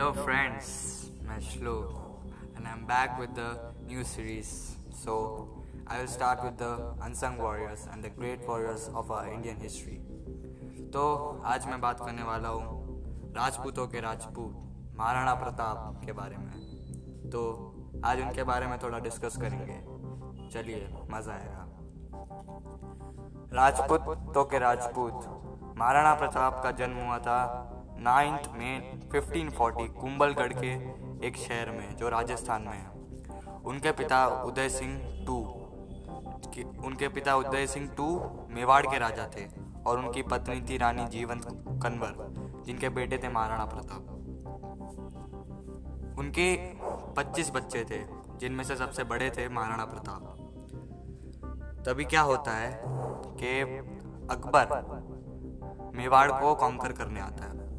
Hello friends मैं श्लो and I am back with the new series so I will start with the unsung warriors and the great warriors of our Indian history तो आज मैं बात करने वाला हूँ राजपूतों के राजपूत, महाराणा प्रताप के बारे में। तो आज उनके बारे में थोड़ा डिस्कस करेंगे। चलिए, मज़ा आएगा। राजपूतों के राजपूत, महाराणा प्रताप का जन्म हुआ था नाइन्थ में 1540 कुंभलगढ़ के एक शहर में, जो राजस्थान में है। उनके पिता उदय सिंह टू उनके पिता उदय सिंह टू मेवाड़ के राजा थे और उनकी पत्नी थी रानी जीवन कन्वर, जिनके बेटे थे महाराणा प्रताप। उनके 25 बच्चे थे, जिनमें से सबसे बड़े थे महाराणा प्रताप। तभी क्या होता है कि अकबर मेवाड़ को कॉन्कर करने आता है।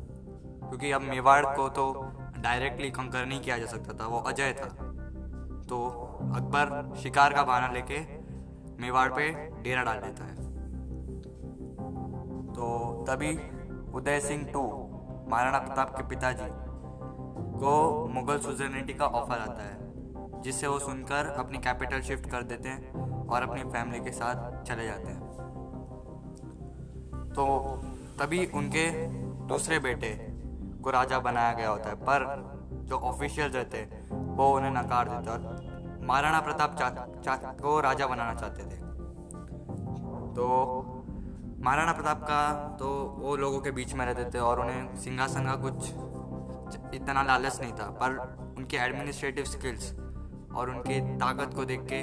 क्योंकि अब मेवाड़ को तो डायरेक्टली कंकर नहीं किया जा सकता था, वो अजय था। तो अकबर शिकार का बहाना लेके मेवाड़ पे डेरा डाल देता है। तो तभी उदय सिंह टू, महाराणा प्रताप के पिताजी, को मुगल सुजरनिटी का ऑफ़र आता है, जिससे वो सुनकर अपनी कैपिटल शिफ्ट कर देते हैं और अपनी फैमिली के साथ चले जाते हैं। तो तभी उनके दूसरे बेटे को राजा बनाया गया होता है, पर जो ऑफिशियल रहते वो उन्हें नकार देते और महाराणा प्रताप को राजा बनाना चाहते थे। तो महाराणा प्रताप का तो वो लोगों के बीच में रहते थे और उन्हें सिंहासन का कुछ इतना लालच नहीं था, पर उनके एडमिनिस्ट्रेटिव स्किल्स और उनकी ताकत को देख के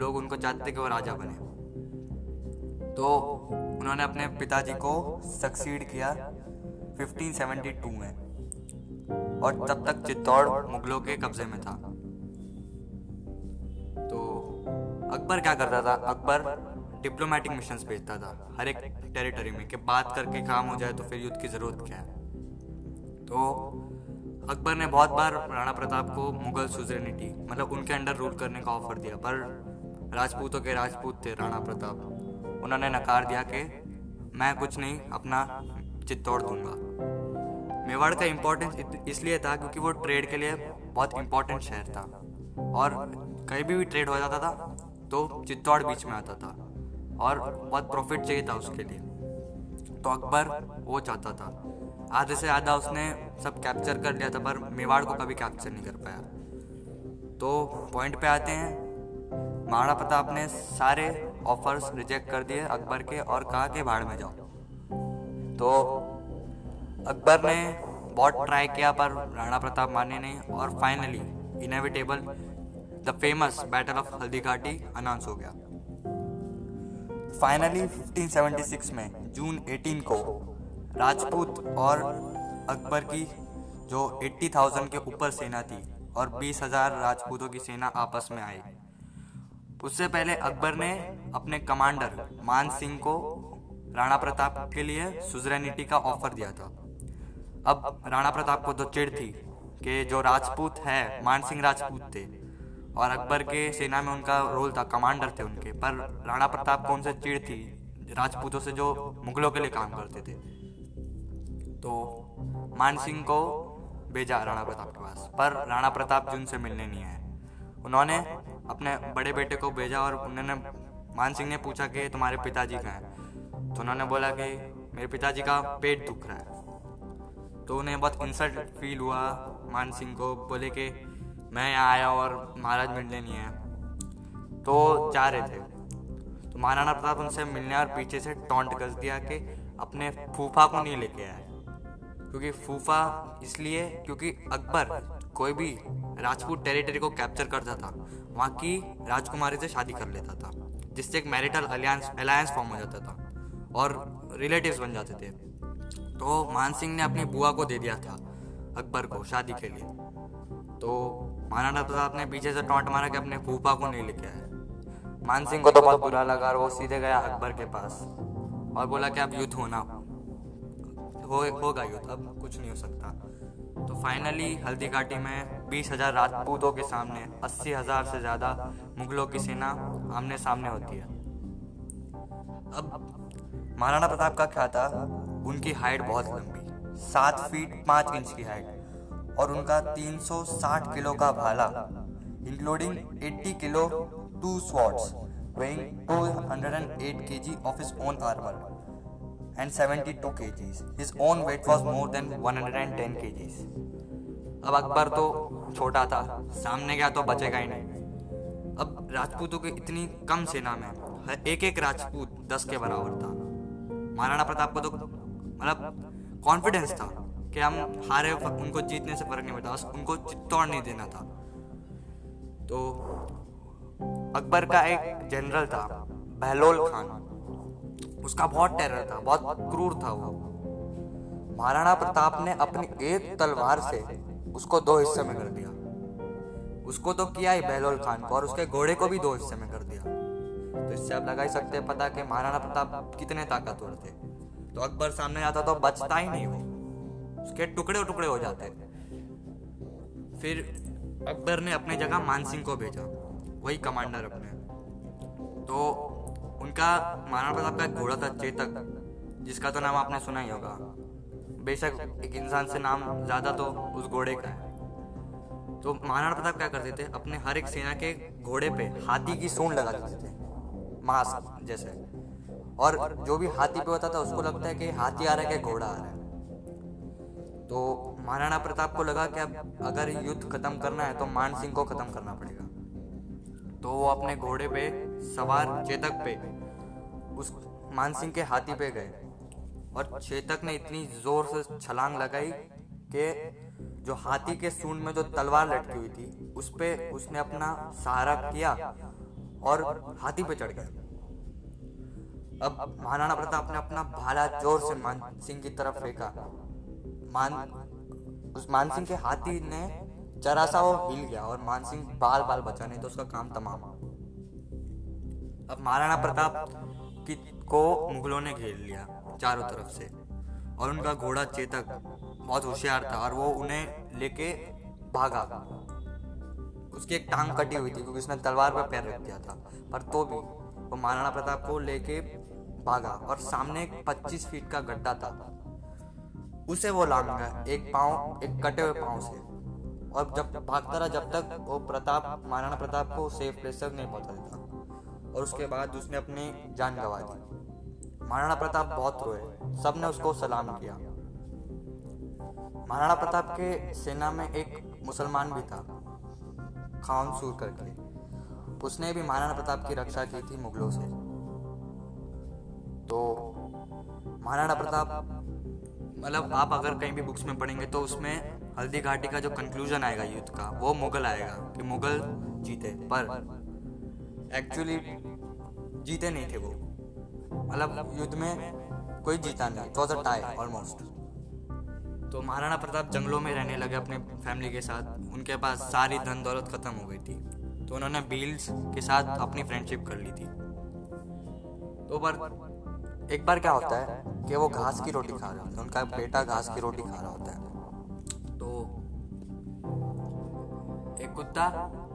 लोग उनको चाहते थे कि वो राजा बने। तो उन्होंने अपने पिताजी को सक्सीड किया। 1572 में। और तब तक चित्तौड़ मुगलों के कब्जे में था। तो अकबर क्या करता था? अकबर डिप्लोमेटिक मिशंस भेजता था। हर एक टेरिटरी में कि बात करके काम हो जाए तो फिर युद्ध की ज़रूरत क्या है। तो अकबर ने बहुत बार राणा प्रताप को मुगल सुजरेनिटी मतलब उनके अंडर रूल करने का ऑफ़र दिया। पर राजपूतों के राजपूत थे राणा प्रताप। उन्होंने नकार दिया कि, मैं कुछ नहीं, अपना चित्तौड़ दूँगा। मेवाड़ का इम्पोर्टेंस इसलिए था क्योंकि वो ट्रेड के लिए बहुत इम्पोर्टेंट शहर था। और कहीं भी भी ट्रेड हो जाता था तो चित्तौड़ बीच में आता था। और बहुत प्रॉफिट चाहिए था उसके लिए। तो अकबर वो चाहता था। आधे से आधा उसने सब कैप्चर कर लिया था, पर मेवाड़ को कभी कैप्चर नहीं कर पाया। तो पॉइंट पे आते हैं। महाराणा प्रताप ने सारे ऑफर्स रिजेक्ट कर दिए अकबर के और कहा कि भाड़ में जाओ। तो अकबर ने बहुत ट्राई किया पर राणा प्रताप माने नहीं और finally inevitable the famous battle of Haldi Ghati announce हो गया। फाइनली 1576 में जून 18 को राजपूत और अकबर की जो 80,000 के ऊपर सेना थी और 20,000 राजपूतों की सेना आपस में आई। उससे पहले अकबर ने अपने कमांडर मान सिंह को राणा प्रताप के लिए सुजरेनिटी का ऑफ़र दिया था। अब राणा प्रताप को तो चिड़ थी कि जो राजपूत है, मान सिंह राजपूत थे, और अकबर के सेना में उनका रोल था, कमांडर थे उनके। पर राणा प्रताप को उनसे चिड़ थी, राजपूतों से जो मुगलों के लिए काम करते थे। तो मान सिंह को भेजा राणा प्रताप के पास, पर राणा प्रताप जी उनसे मिलने नहीं आए। उन्होंने अपने बड़े बेटे को भेजा और उन्होंने मान सिंह ने पूछा कि तुम्हारे पिताजी कहाँ हैं? उन्होंने बोला कि मेरे पिताजी का पेट दुख रहा है। तो उन्हें बहुत इंसल्ट फील हुआ, मान सिंह को, बोले कि मैं यहाँ आया और महाराज मिलने नहीं है तो जा रहे थे। तो महाराणा प्रताप उनसे मिलने और पीछे से टोंट कस दिया कि अपने फूफा को नहीं लेके आए। क्योंकि फूफा इसलिए क्योंकि अकबर कोई भी राजपूत टेरिटरी को कैप्चर करता था, वहाँ की राजकुमारी से शादी कर लेता था, जिससे एक मैरिटल अलियांस अलायंस फॉर्म हो जाता था। और रिलेटिव्स बन जाते थे। तो मान सिंह ने अपनी बुआ को दे दिया था, अकबर को, शादी के लिए। तो महाराणा प्रताप ने पीछे से टोंट मारा कि अपने फूफा को नहीं लेके आए। मान सिंह को तो बहुत बुरा लगा और वो सीधे गया अकबर के पास और बोला कि अब युद्ध होना हो, होगा युद्ध, अब कुछ नहीं हो सकता। तो फाइनली हल्दी घाटी में बीस हज़ार राजपूतों के सामने अस्सी हज़ार से ज़्यादा मुगलों की सेना आमने सामने होती है। अब महाराणा प्रताप का क्या था उनकी हाइट बहुत लंबी, सात फीट पाँच इंच की हाइट और उनका 360 किलो का भाला including 80 kilo two swords weighing 208 kg of his own armor and 72 kgs. His own weight was more than 110 kgs. अब अकबर तो छोटा था, सामने गया तो बचेगा ही नहीं अब राजपूतों की इतनी कम सेना में एक एक राजपूत दस के बराबर था। महाराणा प्रताप को तो मतलब कॉन्फिडेंस था कि हम हारे, उनको जीतने से फ़र्क नहीं पड़ता उनको चित्तौड़ नहीं देना था। तो अकबर का एक जनरल था, बहलोल खान। उसका बहुत टेरर था, बहुत क्रूर था वो। महाराणा प्रताप ने अपनी एक तलवार से उसको दो हिस्से में कर दिया। उसको तो किया ही बहलोल खान को और उसके घोड़े को भी दो हिस्से में कर दिया। तो इससे आप लगा ही सकते हैं, पता कि महाराणा प्रताप कितने ताकतवर थे। तो अकबर सामने आता तो बचता ही नहीं वो। उसके टुकड़े टुकड़े हो जाते। फिर अकबर ने अपनी जगह मानसिंह को भेजा, वही कमांडर अपने। तो उनका महाराणा प्रताप का घोड़ा था चेतक, जिसका तो नाम आपने सुना ही होगा। बेशक एक इंसान से नाम ज़्यादा तो उस घोड़े का है। तो महाराणा प्रताप क्या करते थे? अपने हर एक सेना के घोड़े पे हाथी की सूंड लगा देते थे। मास्क जैसे। और जो भी हाथी पे होता था, उसको लगता है कि हाथी आ रहा है कि घोड़ा आ रहा है। तो महाराणा प्रताप को लगा कि अब अगर युद्ध खत्म करना है तो मान सिंह को खत्म करना पड़ेगा। तो वो अपने घोड़े पे, सवार चेतक पे, उस मानसिंह के हाथी पे गए। और चेतक ने इतनी ज़ोर से छलांग लगाई कि जो हाथी के सूंड में जो तलवार लटकी हुई थी, उस पे उसने अपना सहारा किया और हाथी पे चढ़ गया अब महाराणा प्रताप ने अपना भाला ज़ोर से मान सिंह की तरफ़ फेंका। मान, उस मानसिंह के हाथी ने जरा सा वो हिल गया और मानसिंह बाल बाल बचा नहीं तो उसका काम तमाम। अब महाराणा प्रताप की को मुगलों ने घेर लिया चारों तरफ़ से और उनका घोड़ा चेतक बहुत होशियार था और वो उन्हें लेके भागा। उसकी एक टांग कटी हुई थी क्योंकि उसने तलवार पर पैर रख दिया था। पर तो भी वो महाराणा प्रताप को लेके भागा और सामने एक पच्चीस फीट का गड्ढा था। उसे वो लांग गया, एक पाँव, एक कटे हुए पाँव से। और जब भागता रहा, जब तक वो प्रताप, महाराणा प्रताप को सेफ़ प्लेस तक नहीं पहुँचा देता। और उसके बाद उसने अपनी जान गंवा दी। महाराणा प्रताप बहुत रोए, सबने उसको सलाम किया। महाराणा प्रताप के सेना में एक मुसलमान भी था। खान सूर करके। उसने भी महाराणा प्रताप की रक्षा की थी मुगलों से। तो महाराणा प्रताप मतलब आप अगर कहीं भी बुक्स में पढ़ेंगे तो उसमें हल्दी घाटी का जो कंक्लूजन आएगा युद्ध का वो मुगल आएगा कि मुगल जीते पर एक्चुअली जीते नहीं थे वो। मतलब युद्ध में कोई जीता नहीं वॉज़ अ टाई ऑलमोस्ट तो महाराणा प्रताप जंगलों में रहने लगे अपने फैमिली के साथ। उनके पास सारी धन दौलत खत्म हो गई थी। तो उन्होंने बील्स के साथ अपनी फ्रेंडशिप कर ली थी। तो पर एक बार क्या होता है कि वो घास की रोटी खा रहे होता है, उनका बेटा घास की रोटी खा रहा होता है। तो एक कुत्ता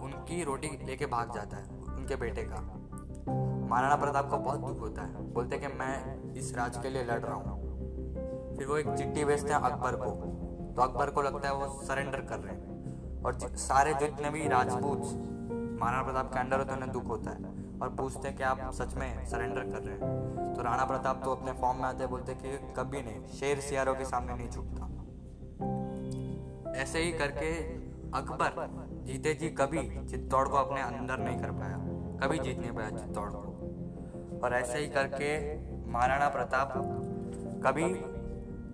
उनकी रोटी लेके भाग जाता है, उनके बेटे का। महाराणा प्रताप को बहुत दुख होता है। बोलते कि मैं इस राज के लिए लड़ रहा हूँ। फिर वो एक चिट्ठी भेजते हैं अकबर को। तो अकबर को लगता है वो सरेंडर कर रहे हैं। और सारे जितने भी राजपूत महाराणा प्रताप के अंडर होते उन्हें दुख होता है। और पूछते हैं कि आप सच में सरेंडर कर रहे हैं। तो राणा प्रताप तो अपने फॉर्म में आते बोलते कि कभी नहीं, शेर सियारों के सामने नहीं झुकता। ऐसे ही करके अकबर जीते जी कभी चित्तौड़ को अपने अंदर नहीं कर पाया। कभी जीत नहीं पाया चित्तौड़ को। और ऐसे ही करके महाराणा प्रताप कभी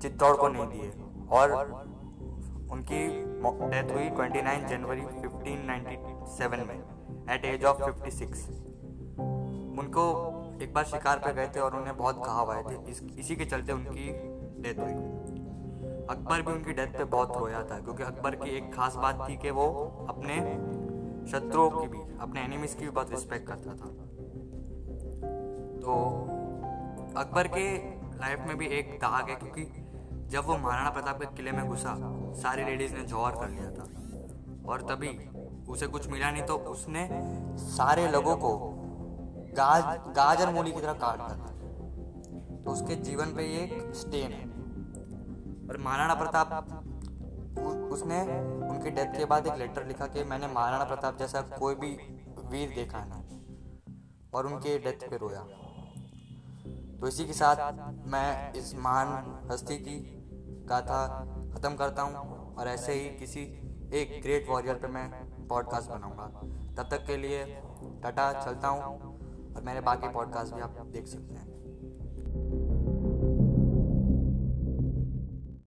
चित्तौड़ को नहीं दिए। और उनकी डेथ हुई 29 जनवरी 1597 में एट एज ऑफ़ 56 उनको एक बार शिकार पे गए थे और उन्हें बहुत घाव आए थे। इस, इसी के चलते उनकी डेथ हुई। अकबर भी उनकी डेथ पे बहुत रोया था क्योंकि अकबर की एक खास बात थी कि वो अपने शत्रुओं की भी अपने एनिमीज की भी बहुत रिस्पेक्ट करता था। तो अकबर के लाइफ में भी एक दाग है क्योंकि जब वो महाराणा प्रताप के किले में घुसा, सारी लेडीज़ ने जौहर कर लिया था। और तभी उसे कुछ मिला नहीं तो उसने सारे लोगों को गाज, गाजर मूली की तरह काट डाला तो उसके जीवन पे एक स्टेन है। और महाराणा प्रताप उसने उनकी डेथ के बाद एक लेटर लिखा कि मैंने महाराणा प्रताप जैसा कोई भी वीर देखा नहीं। और उनके डेथ पे रोया। तो इसी के साथ मैं इस महान हस्ती की गाथा ख़त्म करता हूँ और ऐसे ही किसी एक ग्रेट वॉरियर पे मैं पॉडकास्ट बनाऊँगा। तब तक के लिए टाटा, चलता हूँ और मेरे बाकी पॉडकास्ट भी आप देख सकते हैं।